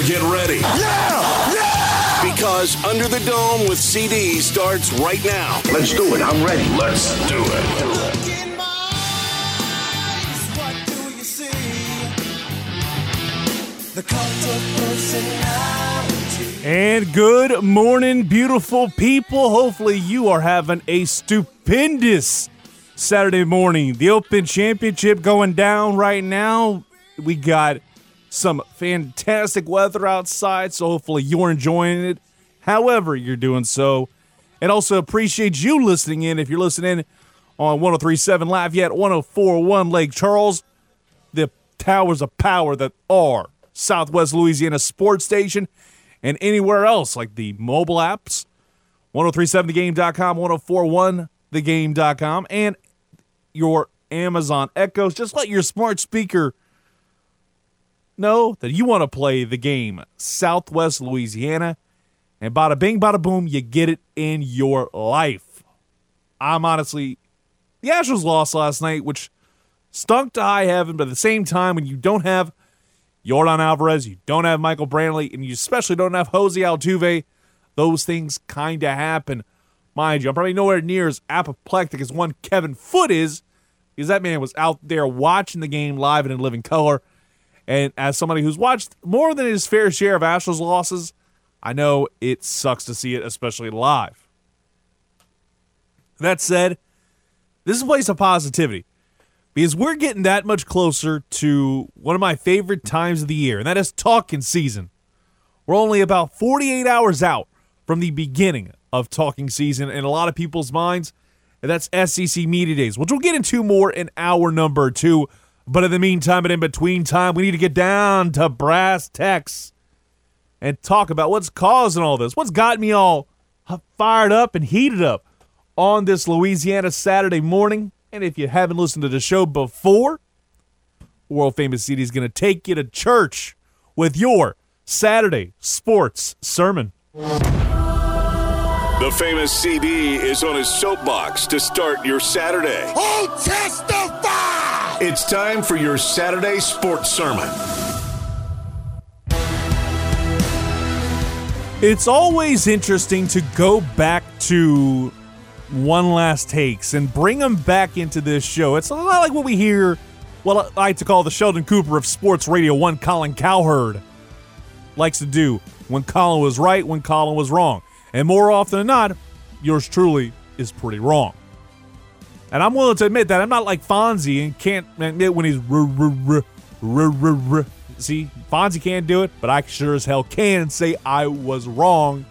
better get ready. Yeah! Yeah! Because Under the Dome with CD starts right now. Let's do it. I'm ready. Let's do it. In my eyes, what do you see? The cult of personality. And good morning, beautiful people. Hopefully, you are having a stupendous Saturday morning. The Open Championship going down right now. We got some fantastic weather outside, so hopefully, you're enjoying it however you're doing so. And also appreciate you listening in if you're listening on 1037 Lafayette, 1041 Lake Charles, the towers of power that are Southwest Louisiana Sports Station, and anywhere else like the mobile apps, 1037thegame.com, 1041thegame.com, and your Amazon Echoes. Just let your smart speaker know that you want to play the game Southwest Louisiana. And bada bing, bada boom, you get it in your life. I'm honestly, the Astros lost last night, which stunk to high heaven, but at the same time, when you don't have Yordan Alvarez, you don't have Michael Brantley, and you especially don't have Jose Altuve, those things kind of happen. Mind you, I'm probably nowhere near as apoplectic as one Kevin Foote is, because that man was out there watching the game live and in living color. And as somebody who's watched more than his fair share of Astros losses, I know it sucks to see it, especially live. That said, this is a place of positivity because we're getting that much closer to one of my favorite times of the year, and that is talking season. We're only about 48 hours out from the beginning of talking season in a lot of people's minds, and that's SEC Media Days, which we'll get into more in hour number two. But in the meantime and in between time, we need to get down to brass tacks and talk about what's causing all this. What's got me all fired up and heated up on this Louisiana Saturday morning. And if you haven't listened to the show before, World Famous CD is going to take you to church with your Saturday sports sermon. The famous CD is on his soapbox to start your Saturday. Oh, testify! It's time for your Saturday sports sermon. It's always interesting to go back to one last takes and bring them back into this show. It's a lot like what we hear, well, I like to call the Sheldon Cooper of Sports Radio, one Colin Cowherd likes to do when Colin was right, when Colin was wrong. And more often than not, yours truly is pretty wrong. And I'm willing to admit that I'm not like Fonzie and can't admit when he's r- See, Fonzie can't do it, but I sure as hell can say I was wrong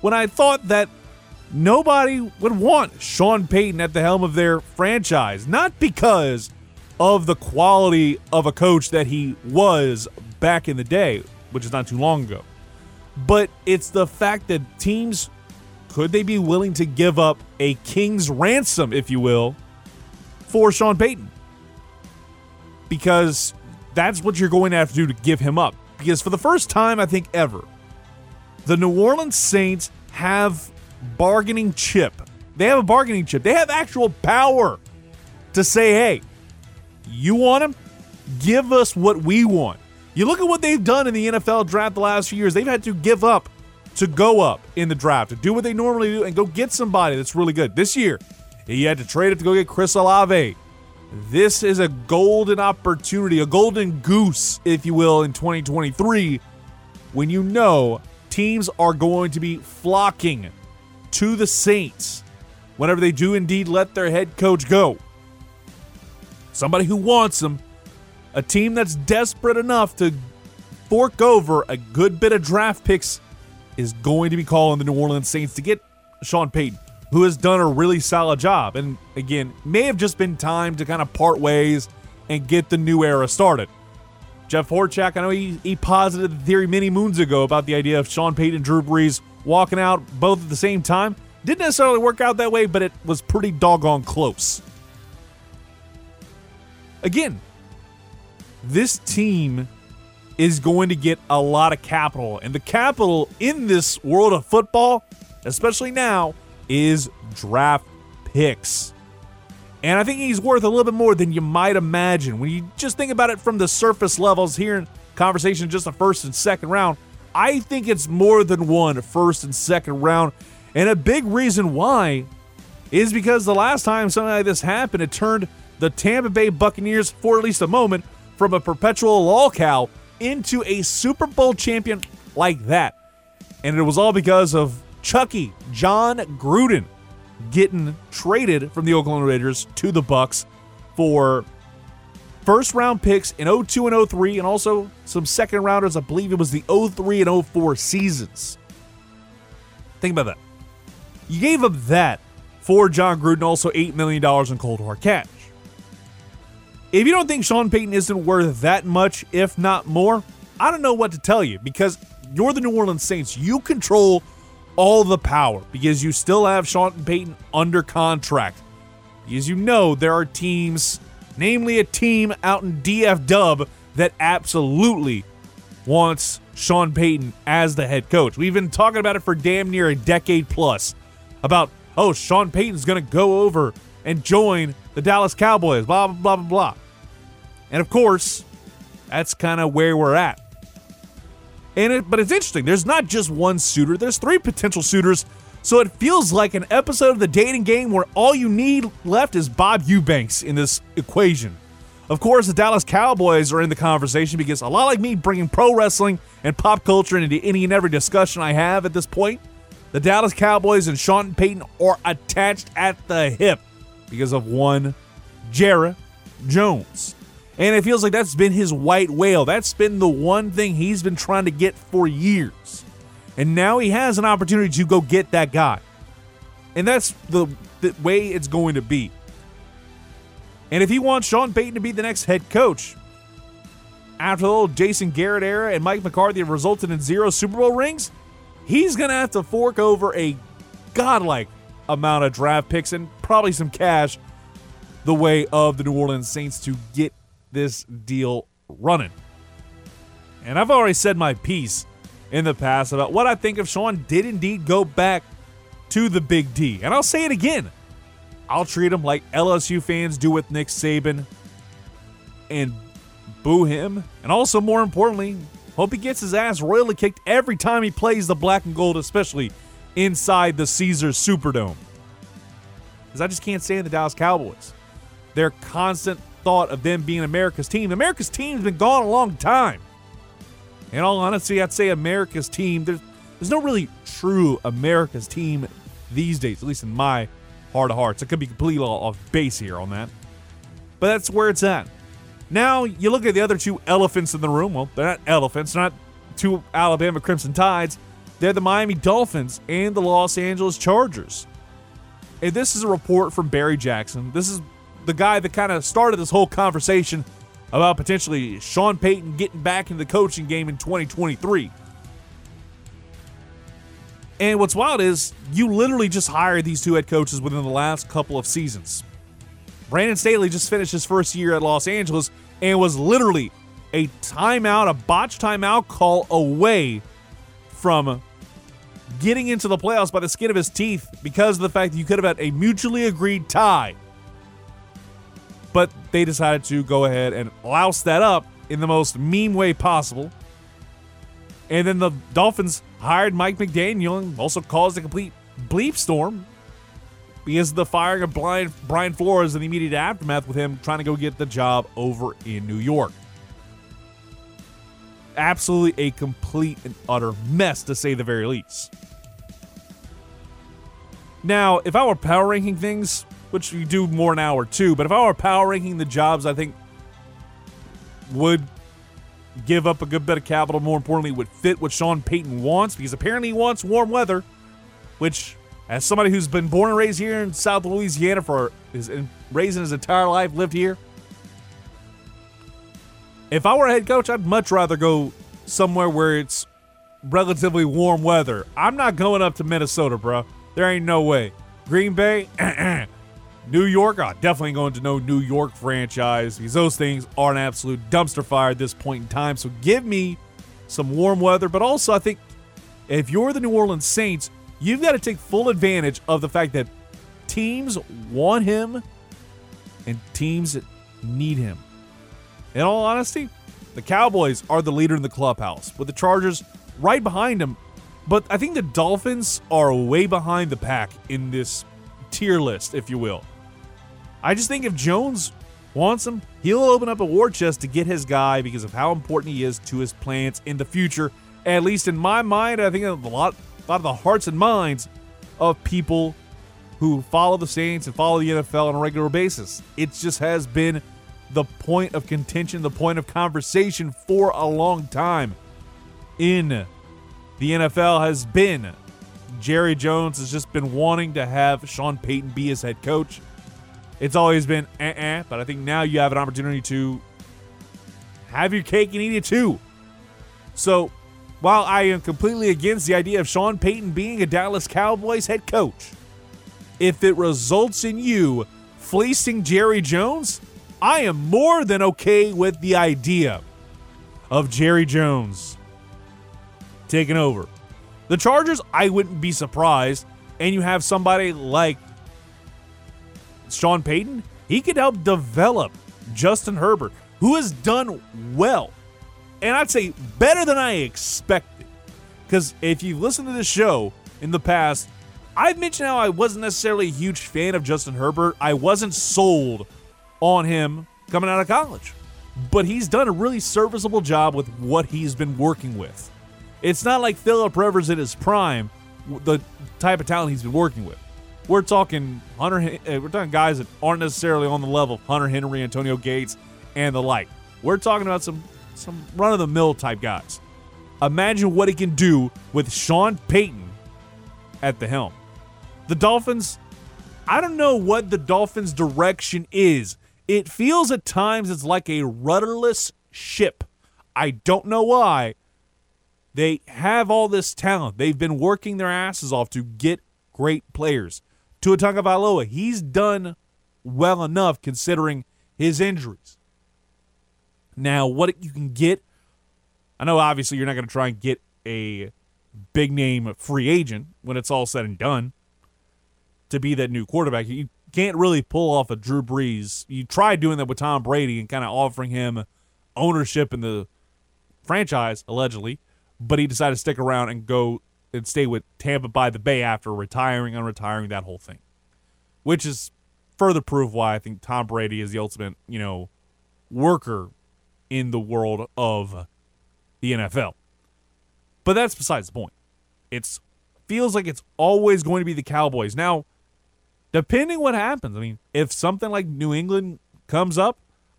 when I thought that nobody would want Sean Payton at the helm of their franchise. Not because of the quality of a coach that he was back in the day, which is not too long ago, but it's the fact that teams could they be willing to give up a king's ransom, if you will, for Sean Payton? Because that's what you're going to have to do to give him up. Because for the first time, I think ever, the New Orleans Saints have bargaining chip. They have a bargaining chip. They have actual power to say, hey, you want him? Give us what we want. You look at what they've done in the NFL draft the last few years. They've had to give up to go up in the draft, to do what they normally do, and go get somebody that's really good. This year, he had to trade it to go get Chris Olave. This is a golden opportunity, a golden goose, if you will, in 2023 when you know teams are going to be flocking to the Saints whenever they do indeed let their head coach go. Somebody who wants them, a team that's desperate enough to fork over a good bit of draft picks is going to be calling the New Orleans Saints to get Sean Payton who has done a really solid job. And again, may have just been time to kind of part ways and get the new era started. Jeff Horchak, I know he, he posited the theory many moons ago about the idea of Sean Payton and Drew Brees walking out both at the same time. Didn't necessarily work out that way, but it was pretty doggone close. Again, this team is going to get a lot of capital, and the capital in this world of football, especially now, is draft picks. And I think he's worth a little bit more than you might imagine. When you just think about it from the surface levels here in conversation, just the first and second round, I think it's more than one first and second round. And a big reason why is because the last time something like this happened, it turned the Tampa Bay Buccaneers, for at least a moment, from a perpetual lolcow into a Super Bowl champion like that. And it was all because of Chucky, Jon Gruden, getting traded from the Oakland Raiders to the Bucs for first round picks in 02 and 03 and also some second rounders. I believe it was the 03 and 04 seasons. Think about that. You gave up that for Jon Gruden, also $8 million in cold hard cash. If you don't think Sean Payton isn't worth that much, if not more, I don't know what to tell you because you're the New Orleans Saints. You control all the power because you still have Sean Payton under contract. Because you know there are teams, namely a team out in DF Dub, that absolutely wants Sean Payton as the head coach. We've been talking about it for damn near a decade plus about, oh, Sean Payton's going to go over and join the Dallas Cowboys, blah, blah, blah, blah, blah. And of course, that's kind of where we're at. And it, but it's interesting. There's not just one suitor. There's three potential suitors. So it feels like an episode of the dating game where all you need left is Bob Eubanks in this equation. Of course, the Dallas Cowboys are in the conversation because a lot like me bringing pro wrestling and pop culture into any and every discussion I have at this point, the Dallas Cowboys and Sean Payton are attached at the hip because of one Jerry Jones. And it feels like that's been his white whale. That's been the one thing he's been trying to get for years. And now he has an opportunity to go get that guy. And that's the, the way it's going to be. And if he wants Sean Payton to be the next head coach, after the old Jason Garrett era and Mike McCarthy have resulted in zero Super Bowl rings, he's going to have to fork over a godlike amount of draft picks and probably some cash the way of the New Orleans Saints to get this deal running. And I've already said my piece in the past about what I think if Sean did indeed go back to the Big D. And I'll say it again. I'll treat him like LSU fans do with Nick Saban and boo him. And also, more importantly, hope he gets his ass royally kicked every time he plays the black and gold, especially inside the Caesars Superdome. Because I just can't stand the Dallas Cowboys. Their constant thought of them being America's team. America's team's been gone a long time. In all honesty, I'd say America's team, there's, there's no really true America's team these days, at least in my heart of hearts. I could be completely off base here on that. But that's where it's at. Now, you look at the other two elephants in the room. Well, they're not elephants, not two Alabama Crimson Tides. They're the Miami Dolphins and the Los Angeles Chargers. And this is a report from Barry Jackson. This is the guy that kind of started this whole conversation about potentially Sean Payton getting back into the coaching game in 2023. And what's wild is you literally just hired these two head coaches within the last couple of seasons. Brandon Staley just finished his first year at Los Angeles and was literally a timeout, a botched timeout call away from getting into the playoffs by the skin of his teeth because of the fact that you could have had a mutually agreed tie. But they decided to go ahead and louse that up in the most meme way possible. And then the Dolphins hired Mike McDaniel and also caused a complete bleep storm because of the firing of Brian, Brian Flores in the immediate aftermath with him trying to go get the job over in New York. Absolutely a complete and utter mess, to say the very least. Now, if I were power ranking things, which we do more now or two, but if I were power ranking the jobs I think would give up a good bit of capital, more importantly, would fit what Sean Payton wants, because apparently he wants warm weather, which, as somebody who's been born and raised here in South Louisiana for his raising his entire life, lived here, If I were a head coach, I'd much rather go somewhere where it's relatively warm weather. I'm not going up to Minnesota, bro. There ain't no way. Green Bay, New York, I definitely going to no New York franchise because those things are an absolute dumpster fire at this point in time. So give me some warm weather, but also I think if you're the New Orleans Saints, you've got to take full advantage of the fact that teams want him and teams need him. In all honesty, the Cowboys are the leader in the clubhouse, with the Chargers right behind them. But I think the Dolphins are way behind the pack in this tier list, if you will. I just think if Jones wants him, he'll open up a war chest to get his guy because of how important he is to his plans in the future. At least in my mind, I think a lot, a lot of the hearts and minds of people who follow the Saints and follow the NFL on a regular basis. It just has been the point of contention, the point of conversation for a long time in the NFL has been Jerry Jones has just been wanting to have Sean Payton be his head coach. It's always been eh eh, but I think now you have an opportunity to have your cake and eat it too. So, while I am completely against the idea of Sean Payton being a Dallas Cowboys head coach, if it results in you fleecing Jerry Jones, I am more than okay with the idea of Jerry Jones taking over. The Chargers, I wouldn't be surprised. And you have somebody like Sean Payton, he could help develop Justin Herbert, who has done well. And I'd say better than I expected. Because if you've listened to the show in the past, I've mentioned how I wasn't necessarily a huge fan of Justin Herbert. I wasn't sold on him coming out of college. But he's done a really serviceable job with what he's been working with. It's not like Philip Rivers in his prime, the type of talent he's been working with. We're talking Hunter. uh, We're talking guys that aren't necessarily on the level of Hunter Henry, Antonio Gates, and the like. We're talking about some some run of the mill type guys. Imagine what he can do with Sean Payton at the helm. The Dolphins. I don't know what the Dolphins' direction is. It feels at times it's like a rudderless ship. I don't know why. They have all this talent. They've been working their asses off to get great players. Tua Tagovailoa, he's done well enough considering his injuries. Now, what you can get, I know obviously you're not going to try and get a big name free agent when it's all said and done to be that new quarterback. You can't really pull off a Drew Brees. You tried doing that with Tom Brady and kind of offering him ownership in the franchise, allegedly, but he decided to stick around and go and stay with Tampa by the Bay after retiring and retiring that whole thing, which is further proof why I think Tom Brady is the ultimate, you know, worker in the world of the NFL. But that's besides the point. It's feels like it's always going to be the Cowboys. Now, depending what happens, I mean, if something like New England comes up,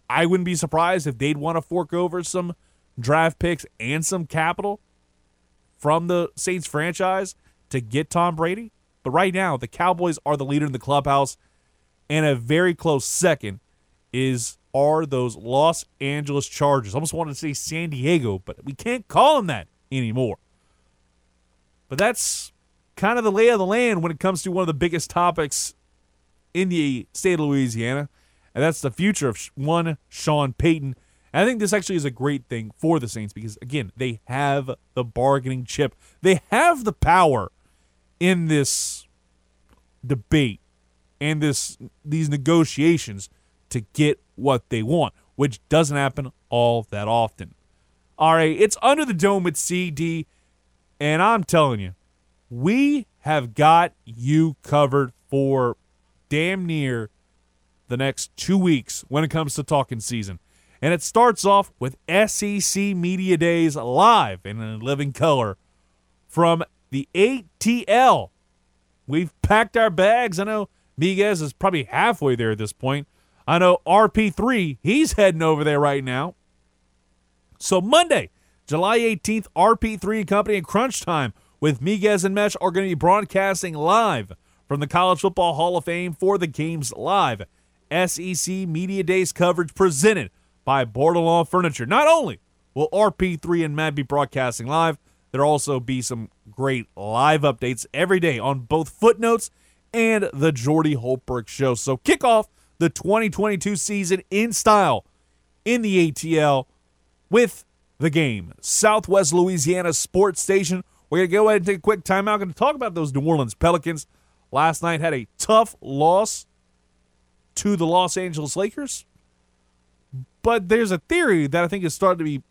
I wouldn't be surprised if they'd want to fork over some draft picks and some capital from the Saints franchise to get Tom Brady. But right now, the Cowboys are the leader in the clubhouse, and a very close second is are those Los Angeles Chargers. I Almost wanted to say San Diego, but we can't call them that anymore. But that's kind of the lay of the land when it comes to one of the biggest topics in the state of Louisiana, and that's the future of one Sean Payton. And I think this actually is a great thing for the Saints because again, they have the bargaining chip. They have the power in this debate and this these negotiations to get what they want, which doesn't happen all that often. All right, it's under the dome with CD, and I'm telling you, we have got you covered for damn near the next two weeks when it comes to talking season. And it starts off with SEC Media Days live in living color from the ATL. We've packed our bags. I know Miguez is probably halfway there at this point. I know RP3, he's heading over there right now. So Monday, July 18th, RP3 Company and Crunch Time with Miguez and Mesh are going to be broadcasting live from the College Football Hall of Fame for the games live. SEC Media Days coverage presented by Bordelon Furniture. Not only will RP3 and Mad be broadcasting live, there'll also be some great live updates every day on both Footnotes and the Jordy Hultberg Show. So kick off the 2022 season in style in the ATL with the game. Southwest Louisiana Sports Station. We're going to go ahead and take a quick timeout. Going to talk about those New Orleans Pelicans. Last night had a tough loss to the Los Angeles Lakers. But there's a theory that I think is starting to be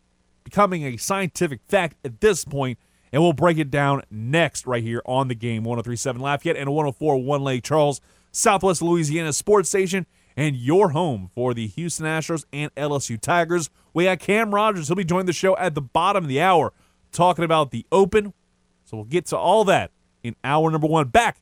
becoming a scientific fact at this point, and we'll break it down next right here on the game 1037 Lafayette and 1041 Lake Charles, Southwest Louisiana Sports Station, and your home for the Houston Astros and LSU Tigers. We got Cam Rogers. He'll be joining the show at the bottom of the hour talking about the Open. So we'll get to all that in hour number one. Back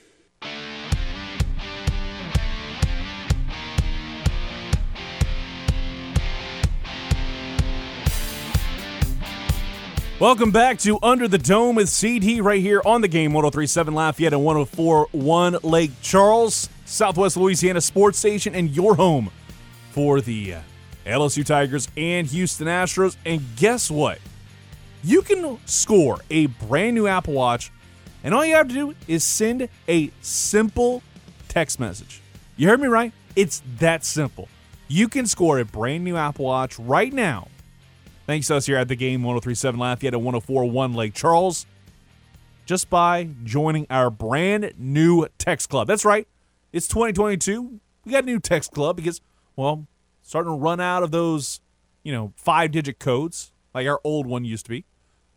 Welcome back to Under the Dome with CD right here on the game 1037 Lafayette and 1041 Lake Charles, Southwest Louisiana Sports Station, and your home for the uh, LSU Tigers and Houston Astros. And guess what? You can score a brand new Apple Watch, and all you have to do is send a simple text message. You heard me right? It's that simple. You can score a brand new Apple Watch right now Thanks to us here at the game 1037 Lafayette and 1041 Lake Charles just by joining our brand new text club. That's right. It's 2022. We got a new text club because, well, starting to run out of those, you know, five digit codes like our old one used to be.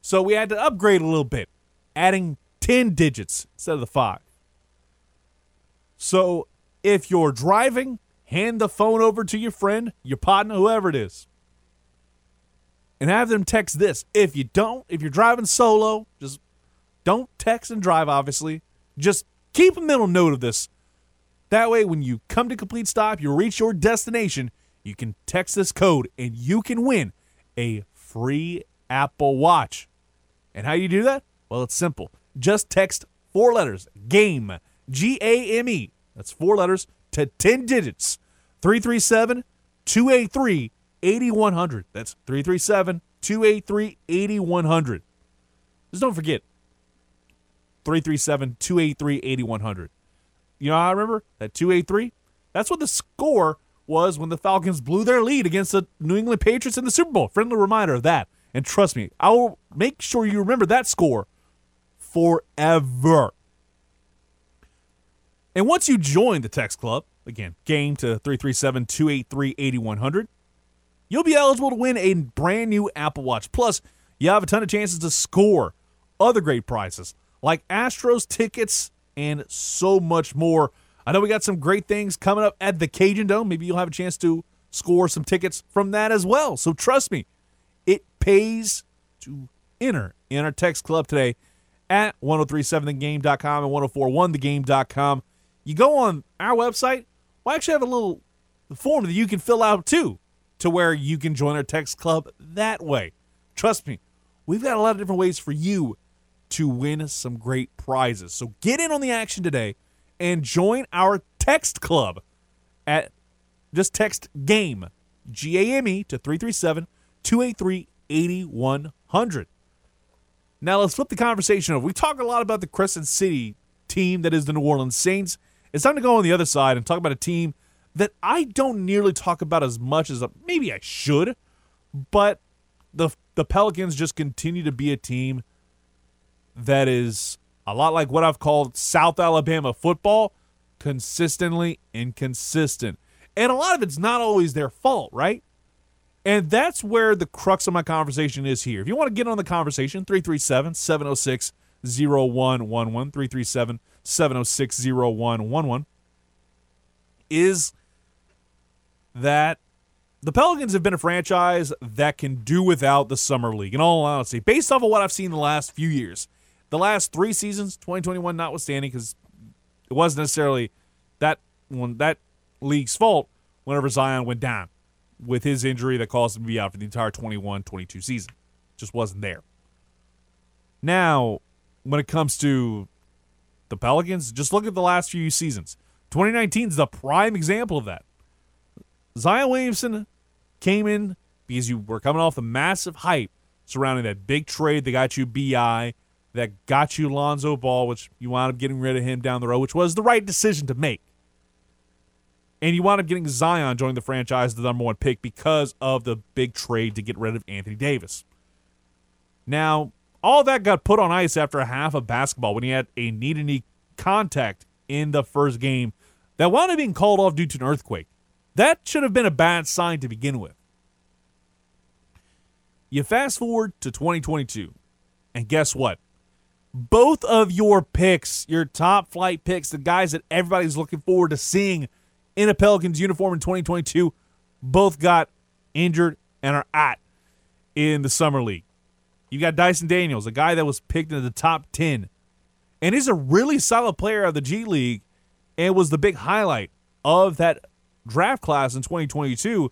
So we had to upgrade a little bit, adding 10 digits instead of the five. So if you're driving, hand the phone over to your friend, your partner, whoever it is and have them text this. If you don't, if you're driving solo, just don't text and drive, obviously. Just keep a mental note of this. That way, when you come to complete stop, you reach your destination, you can text this code and you can win a free Apple Watch. And how you do that? Well, it's simple. Just text four letters, GAME, G A M E. That's four letters to 10 digits. 337 283 8100. That's 337 283 8100. Just don't forget 337 283 8100. You know I remember that 283? That's what the score was when the Falcons blew their lead against the New England Patriots in the Super Bowl. Friendly reminder of that. And trust me, I will make sure you remember that score forever. And once you join the text club, again, game to 337 283 8100, you'll be eligible to win a brand new Apple Watch. Plus, you have a ton of chances to score other great prizes like Astros tickets and so much more. I know we got some great things coming up at the Cajun Dome. Maybe you'll have a chance to score some tickets from that as well. So trust me, it pays to enter in our text club today at 1037thegame.com and 1041thegame.com. You go on our website, we actually have a little form that you can fill out too to where you can join our text club that way. Trust me, we've got a lot of different ways for you to win some great prizes. So get in on the action today and join our text club at just text GAME, G A M E, to 337 283 8100. Now let's flip the conversation over. We talk a lot about the Crescent City team that is the New Orleans Saints. It's time to go on the other side and talk about a team that I don't nearly talk about as much as uh, maybe I should, but the the Pelicans just continue to be a team that is a lot like what I've called South Alabama football, consistently inconsistent. And a lot of it's not always their fault, right? And that's where the crux of my conversation is here. If you want to get on the conversation, 337 706 0111, 337 706 0111 is that the Pelicans have been a franchise that can do without the summer league. In all honesty, based off of what I've seen the last few years, the last three seasons, 2021 notwithstanding, because it wasn't necessarily that one that league's fault whenever Zion went down with his injury that caused him to be out for the entire 21-22 season. Just wasn't there. Now, when it comes to the Pelicans, just look at the last few seasons. 2019 is the prime example of that. Zion Williamson came in because you were coming off the massive hype surrounding that big trade that got you BI, that got you Lonzo Ball, which you wound up getting rid of him down the road, which was the right decision to make. And you wound up getting Zion joining the franchise, the number one pick, because of the big trade to get rid of Anthony Davis. Now, all that got put on ice after a half of basketball when he had a knee to knee contact in the first game that wound up being called off due to an earthquake. That should have been a bad sign to begin with. You fast forward to 2022, and guess what? Both of your picks, your top flight picks, the guys that everybody's looking forward to seeing in a Pelicans uniform in 2022, both got injured and are at in the Summer League. You got Dyson Daniels, a guy that was picked in the top 10, and he's a really solid player of the G League, and was the big highlight of that draft class in 2022.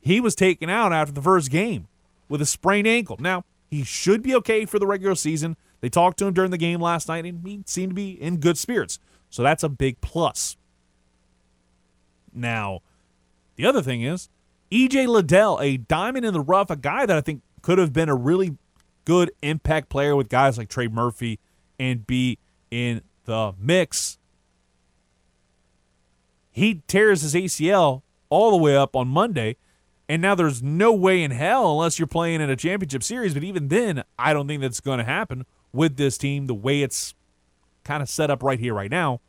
He was taken out after the first game with a sprained ankle. Now, he should be okay for the regular season. They talked to him during the game last night, and he seemed to be in good spirits. So that's a big plus. Now, the other thing is, EJ Liddell, a diamond in the rough, a guy that I think could have been a really good impact player with guys like Trey Murphy and be in the mix. He tears his ACL all the way up on Monday, and now there's no way in hell unless you're playing in a championship series. But even then, I don't think that's going to happen with this team the way it's kind of set up right here, right now.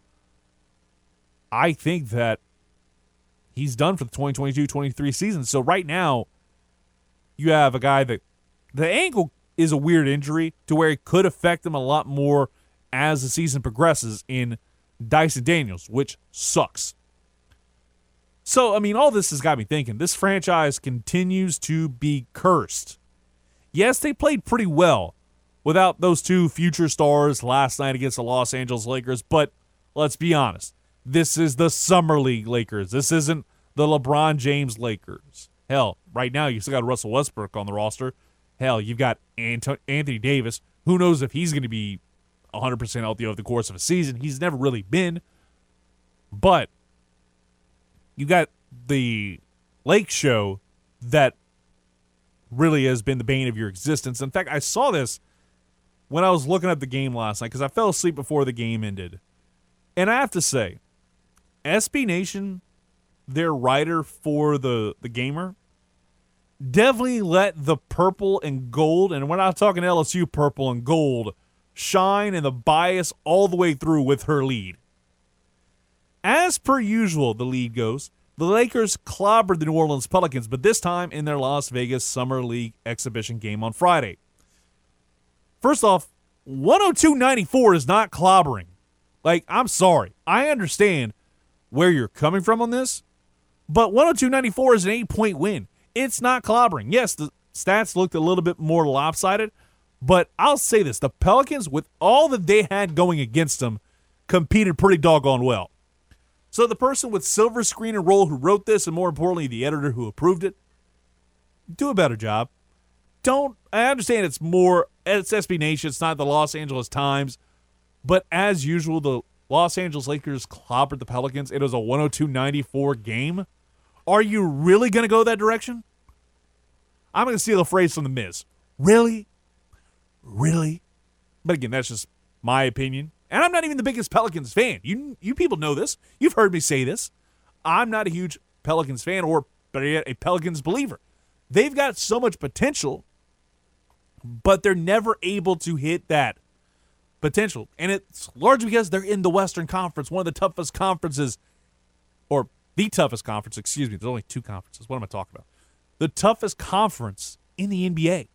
I think that he's done for the 2022 23 season. So right now, you have a guy that the ankle is a weird injury to where it could affect him a lot more as the season progresses in Dyson Daniels, which sucks. So, I mean, all this has got me thinking this franchise continues to be cursed. Yes, they played pretty well without those two future stars last night against the Los Angeles Lakers, but let's be honest. This is the Summer League Lakers. This isn't the LeBron James Lakers. Hell, right now you still got Russell Westbrook on the roster. Hell, you've got Anthony Davis. Who knows if he's going to be 100% healthy over the course of a season? He's never really been. But you got the Lake Show that really has been the bane of your existence. In fact, I saw this when I was looking at the game last night because I fell asleep before the game ended. And I have to say, SB Nation, their writer for the, the gamer, definitely let the purple and gold, and we're not talking LSU purple and gold, shine and the bias all the way through with her lead. As per usual, the lead goes, the Lakers clobbered the New Orleans Pelicans, but this time in their Las Vegas Summer League exhibition game on Friday. First off, 102.94 is not clobbering. Like, I'm sorry. I understand where you're coming from on this, but 102.94 is an eight point win. It's not clobbering. Yes, the stats looked a little bit more lopsided, but I'll say this the Pelicans, with all that they had going against them, competed pretty doggone well. So the person with silver screen and roll who wrote this, and more importantly, the editor who approved it, do a better job. Don't I understand it's more it's SB Nation, it's not the Los Angeles Times, but as usual, the Los Angeles Lakers clobbered the Pelicans. It was a 102-94 game. Are you really going to go that direction? I'm going to steal a phrase from The Miz. Really? Really? But again, that's just my opinion. And I'm not even the biggest Pelicans fan. You you people know this. You've heard me say this. I'm not a huge Pelicans fan or better yet, a Pelicans believer. They've got so much potential, but they're never able to hit that potential. And it's largely because they're in the Western Conference, one of the toughest conferences, or the toughest conference, excuse me. There's only two conferences. What am I talking about? The toughest conference in the NBA.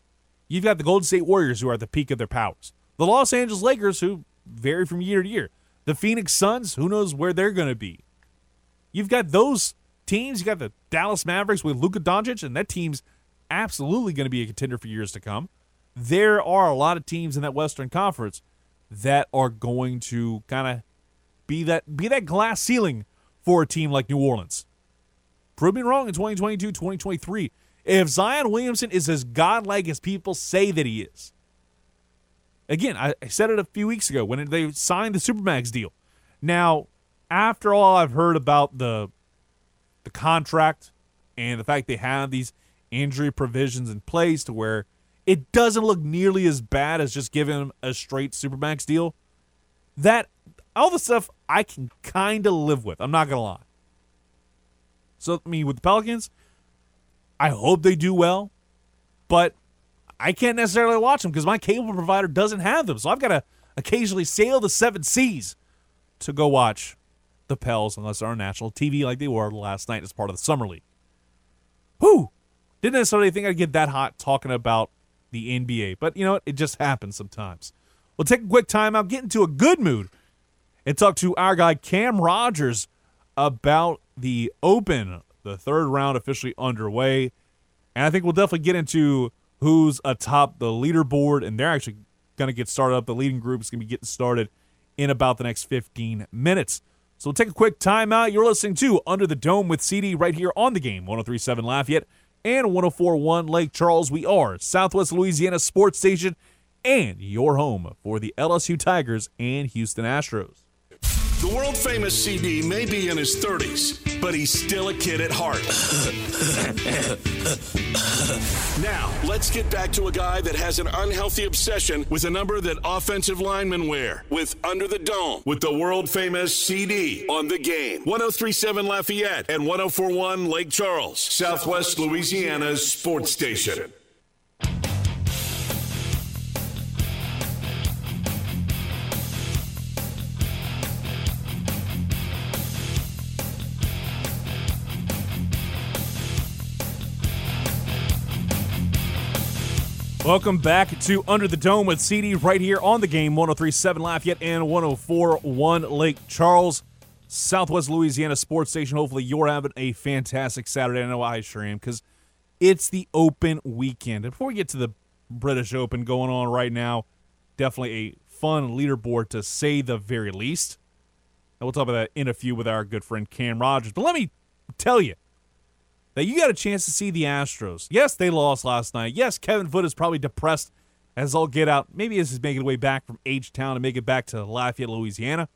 You've got the Golden State Warriors, who are at the peak of their powers. The Los Angeles Lakers, who vary from year to year. The Phoenix Suns, who knows where they're going to be. You've got those teams. You got the Dallas Mavericks with Luka Doncic, and that team's absolutely going to be a contender for years to come. there are a lot of teams in that Western Conference that are going to kind of be that be that glass ceiling for a team like New Orleans. Prove me wrong in 2022, 2023. If Zion Williamson is as godlike as people say that he is, again, I, I said it a few weeks ago when they signed the Supermax deal. Now, after all I've heard about the the contract and the fact they have these injury provisions in place to where it doesn't look nearly as bad as just giving him a straight Supermax deal. That all the stuff I can kind of live with. I'm not gonna lie. So I mean, with the Pelicans, I hope they do well, but I can't necessarily watch them because my cable provider doesn't have them. So I've got to occasionally sail the seven seas to go watch the Pels unless they're on national TV like they were last night as part of the summer league. Whew! Didn't necessarily think I'd get that hot talking about the NBA, but you know what? It just happens sometimes. We'll take a quick time out, get into a good mood, and talk to our guy Cam Rogers about the Open, the third round officially underway. And I think we'll definitely get into who's atop the leaderboard, and they're actually going to get started up. The leading group is going to be getting started in about the next 15 minutes. So we'll take a quick timeout. You're listening to Under the Dome with CD right here on the game, 1037 Lafayette and 1041 Lake Charles. We are Southwest Louisiana Sports Station and your home for the LSU Tigers and Houston Astros. The world famous CD may be in his 30s, but he's still a kid at heart. now, let's get back to a guy that has an unhealthy obsession with a number that offensive linemen wear with Under the Dome with the world famous CD on the game. 1037 Lafayette and 1041 Lake Charles, Southwest Louisiana's sports station. Welcome back to Under the Dome with CD right here on the game 1037 Lafayette and 1041 Lake Charles, Southwest Louisiana Sports Station. Hopefully, you're having a fantastic Saturday. I know I sure am because it's the open weekend. Before we get to the British Open going on right now, definitely a fun leaderboard to say the very least. And we'll talk about that in a few with our good friend Cam Rogers. But let me tell you, that you got a chance to see the Astros. Yes, they lost last night. Yes, Kevin Foote is probably depressed as all get out. Maybe as he's making way back from H Town to make it back to Lafayette, Louisiana.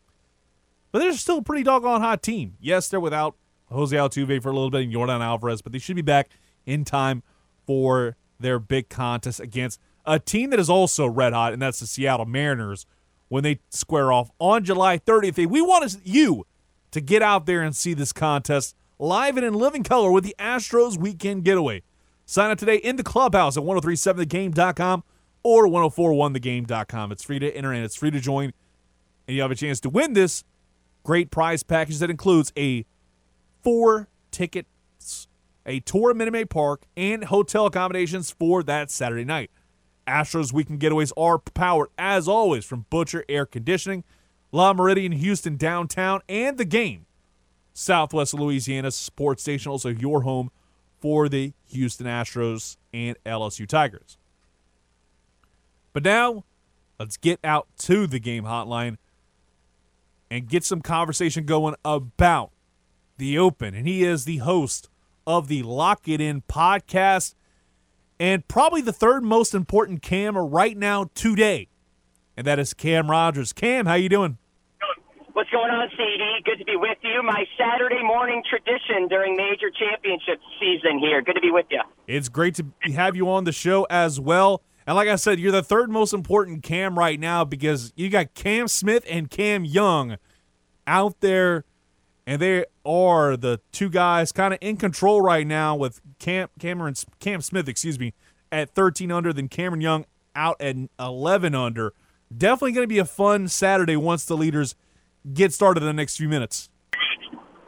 But they're still a pretty doggone hot team. Yes, they're without Jose Altuve for a little bit and Yordan Alvarez, but they should be back in time for their big contest against a team that is also red hot, and that's the Seattle Mariners when they square off on July 30th. We want you to get out there and see this contest live and in living color with the Astros weekend getaway. Sign up today in the clubhouse at 1037thegame.com or 1041thegame.com. It's free to enter and it's free to join. And you have a chance to win this great prize package that includes a four tickets, a tour of Minute Maid Park, and hotel accommodations for that Saturday night. Astros weekend getaways are powered, as always, from Butcher Air Conditioning, Le Meridien Houston downtown, and the game Southwest Louisiana sports station, also your home for the Houston Astros and LSU Tigers. But now, let's get out to the game hotline and get some conversation going about the Open. And he is the host of the Lock It In podcast and probably the third most important Cam right now today. And that is Cam Rogers. Cam, how you doing? What's going on, CD? Good to be with you. My Saturday morning tradition during major championship season here. Good to be with you. It's great to have you on the show as well. And like I said, you're the third most important Cam right now because you got Cam Smith and Cam Young out there, and they are the two guys kind of in control right now with Cam Cameron Cam Smith, excuse me, at 13 under, then Cameron Young out at 11 under. Definitely going to be a fun Saturday once the leaders get started in the next few minutes.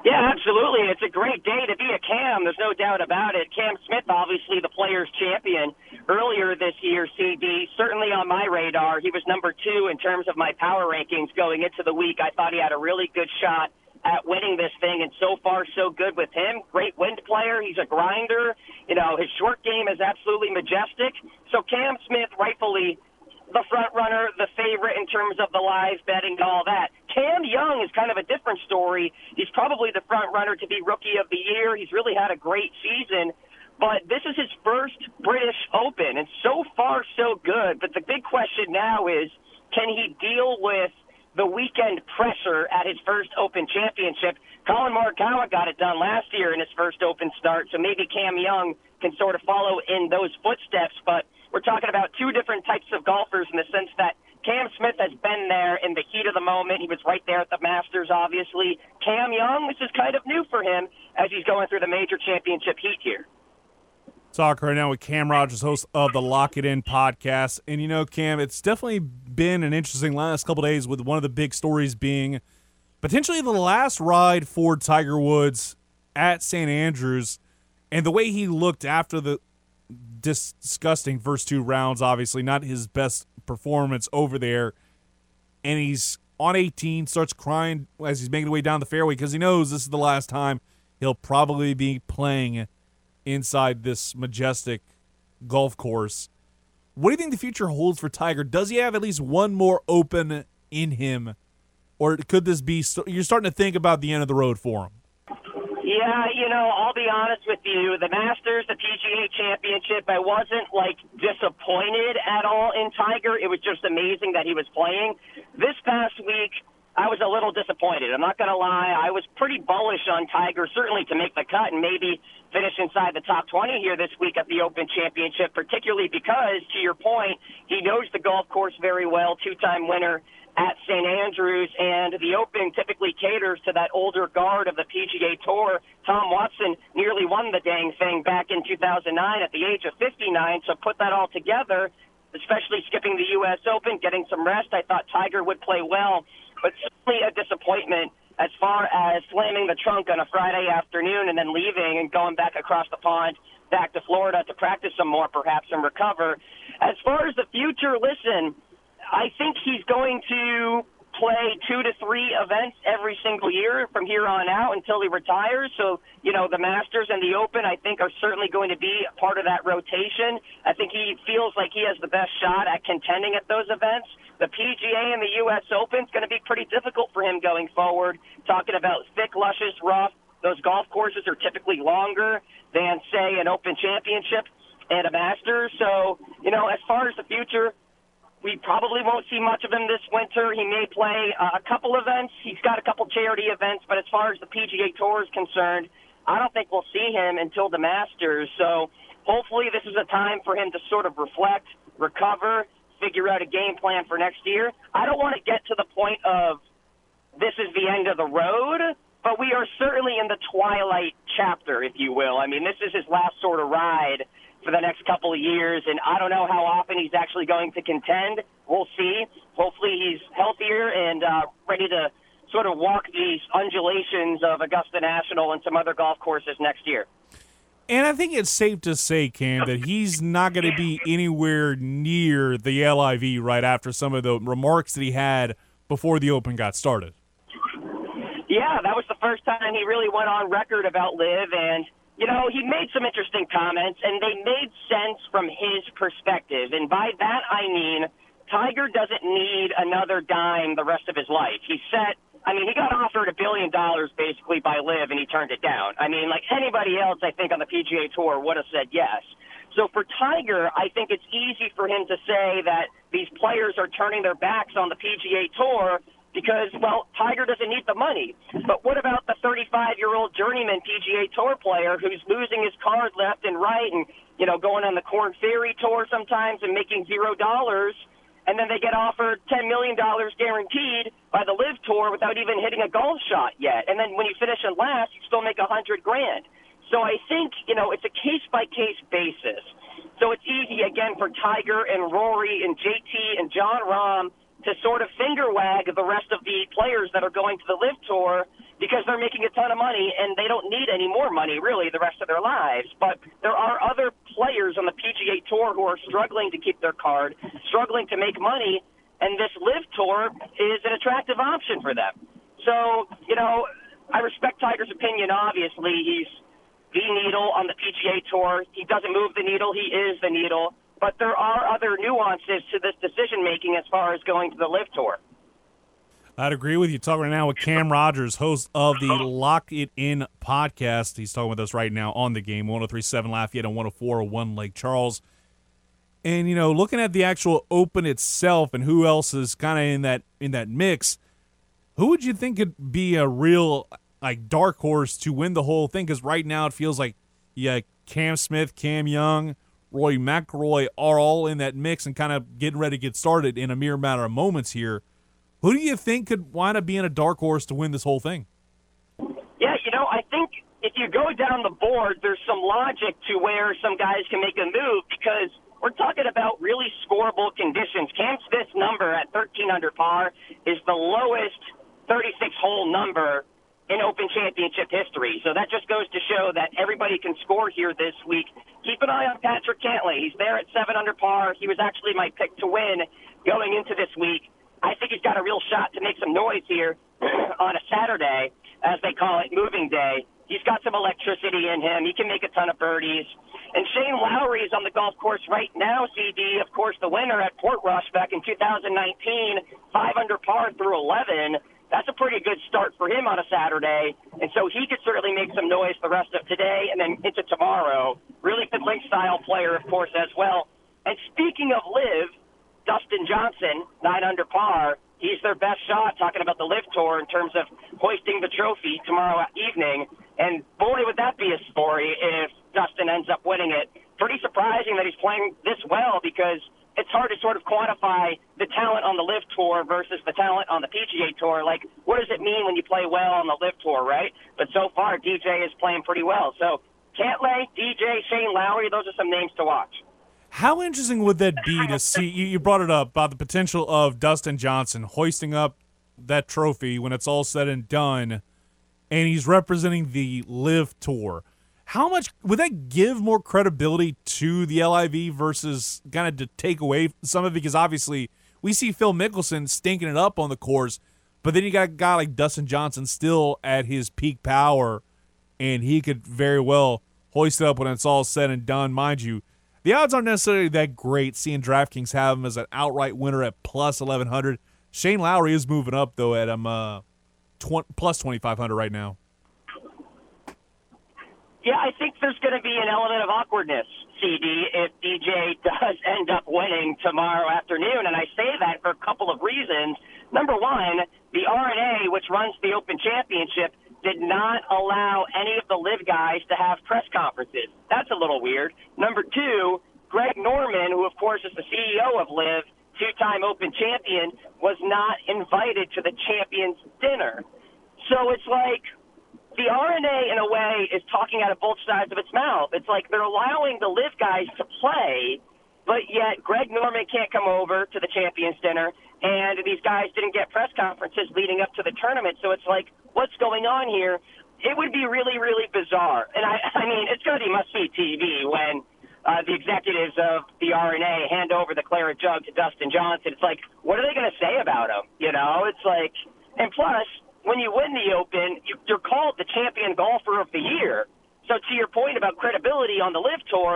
Yeah, absolutely. It's a great day to be a Cam. There's no doubt about it. Cam Smith, obviously the players' champion earlier this year, CD, certainly on my radar. He was number two in terms of my power rankings going into the week. I thought he had a really good shot at winning this thing, and so far so good with him. Great wind player. He's a grinder. You know, his short game is absolutely majestic. So Cam Smith, rightfully the front runner, the favorite in terms of the live betting and all that. Cam Young is kind of a different story. He's probably the front runner to be rookie of the year. He's really had a great season. But this is his first British Open, and so far so good. But the big question now is, can he deal with the weekend pressure at his first Open championship? Collin Morikawa got it done last year in his first Open start, so maybe Cam Young can sort of follow in those footsteps. But we're talking about two different types of golfers in the sense that Cam Smith has been there in the heat of the moment. He was right there at the Masters, obviously. Cam Young, this is kind of new for him as he's going through the major championship heat here. Talk right now with Cam Rogers, host of the Lock It In podcast. And you know, Cam, it's definitely been an interesting last couple days with one of the big stories being potentially the last ride for Tiger Woods at St. Andrews and the way he looked after the disgusting first two rounds, obviously, not his best performance over there. And he's on 18, starts crying as he's making his way down the fairway because he knows this is the last time he'll probably be playing inside this majestic golf course. What do you think the future holds for Tiger? Does he have at least one more open in him? Or could this be, you're starting to think about the end of the road for him? Yeah, you know, I'll be honest with you. The Masters, the PGA Championship, I wasn't like disappointed at all in Tiger. It was just amazing that he was playing. This past week, I was a little disappointed. I'm not going to lie. I was pretty bullish on Tiger, certainly to make the cut and maybe finish inside the top 20 here this week at the Open Championship, particularly because, to your point, he knows the golf course very well, two time winner at St. Andrews, and the Open typically caters to that older guard of the PGA Tour. Tom Watson nearly won the dang thing back in 2009 at the age of 59. So put that all together, especially skipping the U.S. Open, getting some rest. I thought Tiger would play well, but certainly a disappointment as far as slamming the trunk on a Friday afternoon and then leaving and going back across the pond back to Florida to practice some more, perhaps, and recover. As far as the future, listen I think he's going to play two to three events every single year from here on out until he retires. So, you know, the Masters and the Open, I think, are certainly going to be a part of that rotation. I think he feels like he has the best shot at contending at those events. The PGA and the U.S. Open is going to be pretty difficult for him going forward. Talking about thick, luscious, rough. Those golf courses are typically longer than, say, an Open Championship and a Masters. So, you know, as far as the future, we probably won't see much of him this winter. He may play uh, a couple events. He's got a couple charity events, but as far as the PGA Tour is concerned, I don't think we'll see him until the Masters. So hopefully this is a time for him to sort of reflect, recover, figure out a game plan for next year. I don't want to get to the point of this is the end of the road, but we are certainly in the twilight chapter, if you will. I mean, this is his last sort of ride for the next couple of years, and I don't know how often he's actually going to contend. We'll see. Hopefully, he's healthier and uh, ready to sort of walk these undulations of Augusta National and some other golf courses next year. And I think it's safe to say, Cam, that he's not going to be anywhere near the LIV right after some of the remarks that he had before the Open got started. Yeah, that was the first time he really went on record about LIV, and you know, he made some interesting comments, and they made sense from his perspective. And by that, I mean, Tiger doesn't need another dime the rest of his life. He's set. I mean, he got offered a billion dollars basically by LIV, and he turned it down. I mean, like anybody else, I think on the PGA Tour would have said yes. So for Tiger, I think it's easy for him to say that these players are turning their backs on the PGA Tour because, well, Tiger doesn't need the money. But what about the 35 year old journeyman PGA Tour player who's losing his card left and right and, you know, going on the Korn Ferry Tour sometimes and making zero dollars? And then they get offered $10 million guaranteed by the LIV Tour without even hitting a golf shot yet. And then when you finish in last, you still make a 100 grand. So I think, you know, it's a case by case basis. So it's easy, again, for Tiger and Rory and JT and Jon Rahm to sort of finger wag the rest of the players that are going to the LIV Tour because they're making a ton of money and they don't need any more money really the rest of their lives. But there are other players on the PGA Tour who are struggling to keep their card, struggling to make money, and this LIV Tour is an attractive option for them. So, you know, I respect Tiger's opinion. Obviously, he's the needle on the PGA Tour. He doesn't move the needle; he is the needle. But there are other nuances to this decision making as far as going to the LIV Tour. I'd agree with you. Talking right now with Cam Rogers, host of the Lock It In podcast. He's talking with us right now on the game, 1037 Lafayette and 104.1 Lake Charles. And you know, looking at the actual Open itself and who else is kind of in that in that mix, who would you think could be a real like dark horse to win the whole thing? Because right now it feels like yeah, Cam Smith, Cam Young, Roy McIlroy are all in that mix and kind of getting ready to get started in a mere matter of moments here. Who do you think could wind up being a dark horse to win this whole thing? Yeah, you know, I think if you go down the board, there's some logic to where some guys can make a move because we're talking about really scoreable conditions. Cam Smith's number at 13 under par is the lowest 36 hole number in Open Championship history. So that just goes to show that everybody can score here this week. Keep an eye on Patrick Cantlay. He's there at 7 under par. He was actually my pick to win going into this week. I think he's got a real shot to make some noise here on a Saturday, as they call it, moving day. He's got some electricity in him. He can make a ton of birdies. And Shane Lowry is on the golf course right now, CD. Of course, the winner at Port Portrush back in 2019, five under par through 11. That's a pretty good start for him on a Saturday. And so he could certainly make some noise the rest of today and then into tomorrow. Really good link style player, of course, as well. And speaking of LIV, Dustin Johnson, nine under par. He's their best shot, talking about the LIV Tour in terms of hoisting the trophy tomorrow evening. And boy, would that be a story if Dustin ends up winning it. Pretty surprising that he's playing this well because it's hard to sort of quantify the talent on the LIV Tour versus the talent on the PGA Tour. Like, what does it mean when you play well on the LIV Tour, right? But so far, DJ is playing pretty well. So, Cantlay, DJ, Shane Lowry, those are some names to watch. How interesting would that be to see? You, brought it up about the potential of Dustin Johnson hoisting up that trophy when it's all said and done, and he's representing the LIV Tour. How much would that give more credibility to the LIV versus kind of to take away some of it? Because obviously we see Phil Mickelson stinking it up on the course, but then you got a guy like Dustin Johnson still at his peak power, and he could very well hoist it up when it's all said and done. Mind you, the odds aren't necessarily that great. Seeing DraftKings have him as an outright winner at plus eleven hundred. Shane Lowry is moving up though at um uh, tw- plus twenty five hundred right now. Yeah, I think there's going to be an element of awkwardness, CD, if DJ does end up winning tomorrow afternoon. And I say that for a couple of reasons. Number one, the R&A, which runs the Open Championship, did not allow any of the LIV guys to have press conferences. That's a little weird. Number two, Greg Norman, who of course is the CEO of LIV, two-time Open champion, was not invited to the champions dinner. So it's like the R&A, in a way, is talking out of both sides of its mouth. It's like they're allowing the LIV guys to play, but yet Greg Norman can't come over to the champions dinner, and these guys didn't get press conferences leading up to the tournament. So it's like, what's going on here? It would be really, really bizarre. And I, I mean, it's going to be must-see TV when uh, the executives of the R&A hand over the claret jug to Dustin Johnson. It's like, what are they going to say about him? You know, it's like, and plus, when you win the Open, you, you're called the champion golfer of the year. So to your point about credibility on the LIV Tour,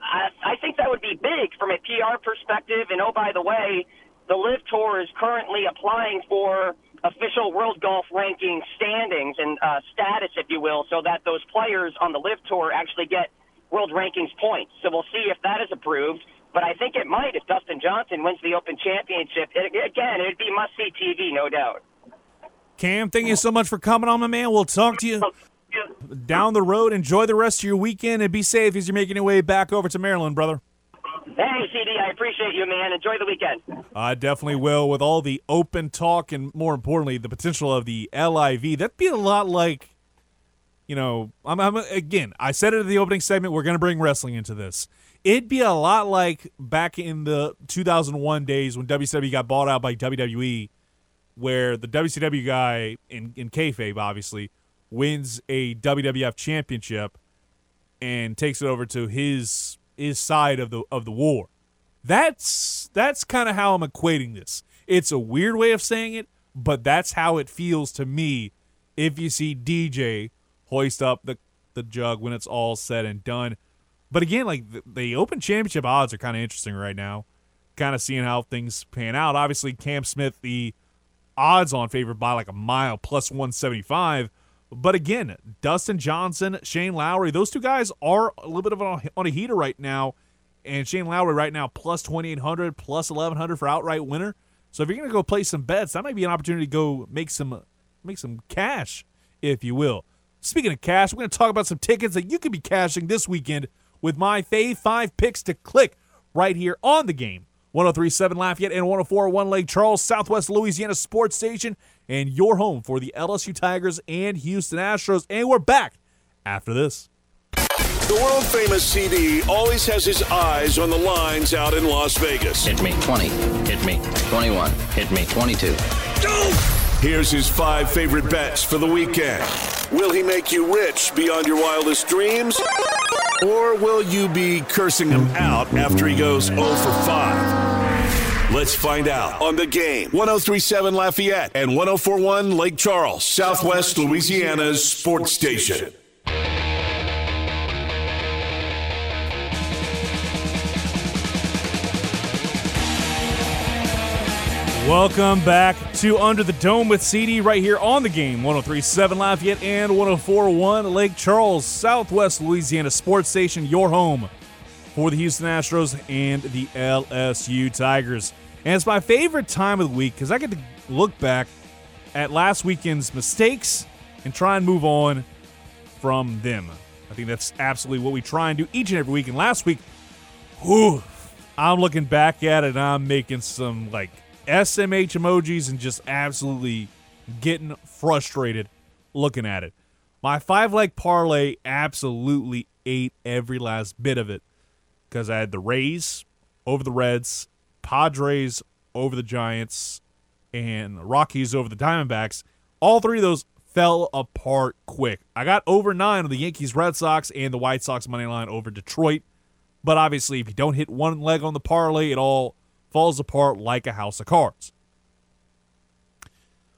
I, I think that would be big from a PR perspective. And oh, by the way, the LIV Tour is currently applying for official World Golf Ranking standings and uh, status, if you will, so that those players on the LIV Tour actually get World Rankings points. So we'll see if that is approved. But I think it might if Dustin Johnson wins the Open Championship. It, again, it'd be must see TV, no doubt. Cam, thank you so much for coming on, my man. We'll talk to you down the road. Enjoy the rest of your weekend and be safe as you're making your way back over to Maryland, brother. Hey, CD, I appreciate you, man. Enjoy the weekend. I definitely will. With all the open talk and more importantly, the potential of the LIV, that'd be a lot like, you know, I'm, I'm again. I said it in the opening segment. We're going to bring wrestling into this. It'd be a lot like back in the 2001 days when WWE got bought out by WWE, where the WCW guy in in kayfabe obviously wins a WWF championship and takes it over to his his side of the of the war. That's that's kind of how I'm equating this. It's a weird way of saying it, but that's how it feels to me if you see DJ hoist up the, the jug when it's all said and done. But again, like the, the Open Championship odds are kind of interesting right now. Kind of seeing how things pan out. Obviously, Cam Smith, the odds on favored by like a mile, plus 175. But again, Dustin Johnson, Shane Lowry, those two guys are a little bit of a, on a heater right now. And Shane Lowry right now plus 2,800, plus 1,100 for outright winner. So if you're going to go play some bets, that might be an opportunity to go make some make some cash, if you will. Speaking of cash, we're going to talk about some tickets that you could be cashing this weekend with my Fave 5 picks to click right here on the game. 1037 Lafayette and 1041 Lake Charles, Southwest Louisiana Sports Station, and your home for the LSU Tigers and Houston Astros. And we're back after this. The world famous CD always has his eyes on the lines out in Las Vegas. Hit me 20. Hit me 21. Hit me 22. Here's his five favorite bets for the weekend. Will he make you rich beyond your wildest dreams? Or will you be cursing him out after he goes 0 for 5? Let's find out on the game. 1037 Lafayette and 1041 Lake Charles, Southwest Louisiana's sports station. Welcome back to Under the Dome with CD right here on the game 1037 Lafayette and 1041 Lake Charles, Southwest Louisiana Sports Station, your home for the Houston Astros and the LSU Tigers. And it's my favorite time of the week because I get to look back at last weekend's mistakes and try and move on from them. I think that's absolutely what we try and do each and every week. And last week, whew, I'm looking back at it and I'm making some like SMH emojis and just absolutely getting frustrated looking at it. My five leg parlay absolutely ate every last bit of it because I had the Rays over the Reds, Padres over the Giants, and Rockies over the Diamondbacks. All three of those fell apart quick. I got over nine on the Yankees, Red Sox, and the White Sox money line over Detroit. But obviously, if you don't hit one leg on the parlay, it all falls apart like a house of cards.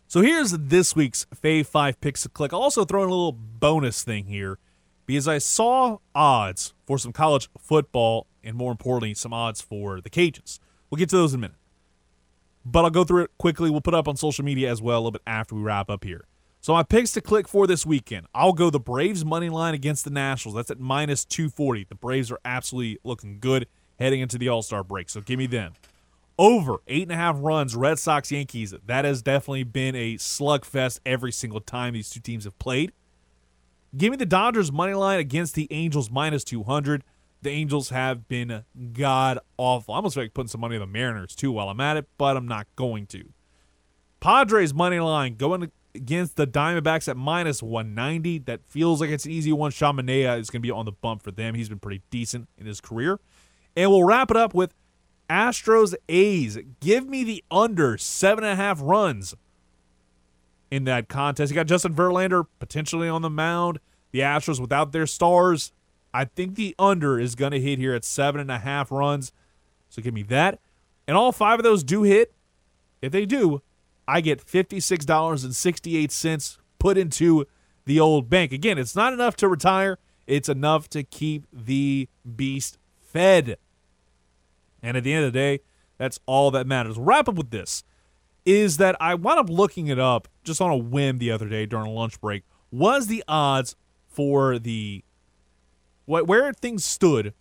So here's this week's Fave 5 Picks to Click. I'll also throw in a little bonus thing here because I saw odds for some college football and more importantly, some odds for the Cajuns. We'll get to those in a minute. But I'll go through it quickly. We'll put up on social media as well a little bit after we wrap up here. So my picks to click for this weekend. I'll go the Braves money line against the Nationals. That's at minus 240. The Braves are absolutely looking good heading into the All Star break. So give me them over eight and a half runs, Red Sox Yankees. That has definitely been a slugfest every single time these two teams have played. Give me the Dodgers money line against the Angels minus 200. The Angels have been god awful. I almost like putting some money on the Mariners too while I'm at it, but I'm not going to. Padres money line going against the Diamondbacks at minus 190. That feels like it's an easy one. Sean Manaea is going to be on the bump for them. He's been pretty decent in his career. And we'll wrap it up with Astros A's. Give me the under seven and a half runs in that contest. You got Justin Verlander potentially on the mound. The Astros without their stars. I think the under is going to hit here at seven and a half runs. So give me that. And all five of those do hit. If they do, I get $56.68 put into the old bank. Again, it's not enough to retire, it's enough to keep the beast fed. And at the end of the day, that's all that matters. Wrap up with this is that I wound up looking it up just on a whim the other day during a lunch break. Was the odds for the what where things stood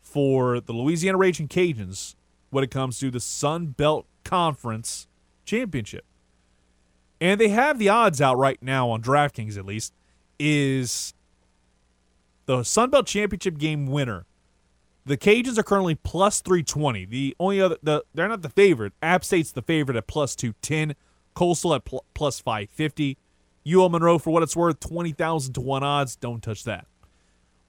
for the Louisiana Raging Cajuns when it comes to the Sun Belt Conference Championship. And they have the odds out right now on DraftKings at least is the Sun Belt Championship game winner the Cajuns are currently plus 320. The only other, the they're not the favorite. App State's the favorite at plus 210. Coastal at pl- plus 550. UL Monroe, for what it's worth, 20,000 to 1 odds. Don't touch that.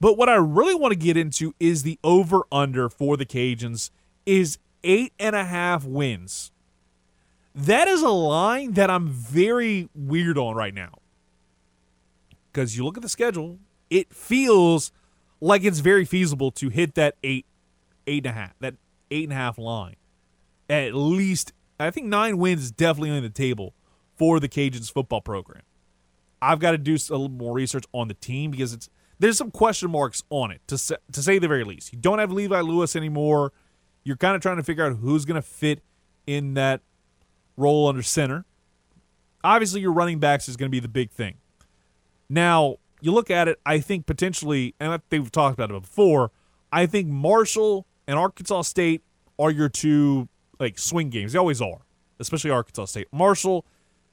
But what I really want to get into is the over under for the Cajuns is eight and a half wins. That is a line that I'm very weird on right now. Because you look at the schedule, it feels like it's very feasible to hit that eight, eight and a half, that eight and a half line. At least, I think nine wins is definitely on the table for the Cajuns football program. I've got to do a little more research on the team because it's there's some question marks on it to say, to say the very least. You don't have Levi Lewis anymore. You're kind of trying to figure out who's going to fit in that role under center. Obviously, your running backs is going to be the big thing. Now, you look at it, I think potentially, and I think we've talked about it before, I think Marshall and Arkansas State are your two like swing games. They always are, especially Arkansas State. Marshall,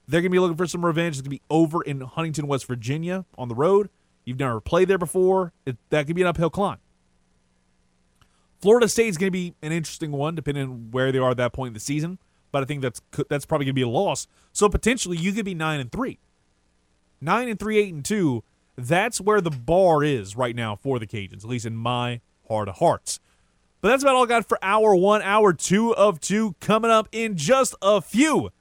they're going to be looking for some revenge. It's to be over in Huntington, West Virginia on the road. You've never played there before. It, that could be an uphill climb. Florida State is going to be an interesting one, depending on where they are at that point in the season. But I think that's that's probably going to be a loss. So potentially you could be nine and three, nine and three, eight and two. That's where the bar is right now for the Cajuns, at least in my heart of hearts. But that's about all I got for hour one, hour two of two coming up in just a few.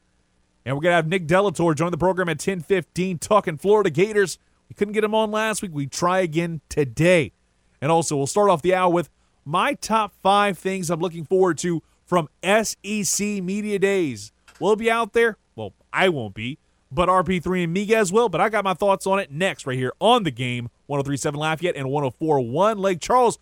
And we're gonna have Nick de la Torre join the program at 10:15, talking Florida Gators. We couldn't get him on last week. We try again today. And also, we'll start off the hour with my top five things I'm looking forward to from SEC Media Days. Will it be out there? Well, I won't be, but RP3 and Miguez well. But I got my thoughts on it next, right here on the game 1037 Lafayette and 1041 Lake Charles.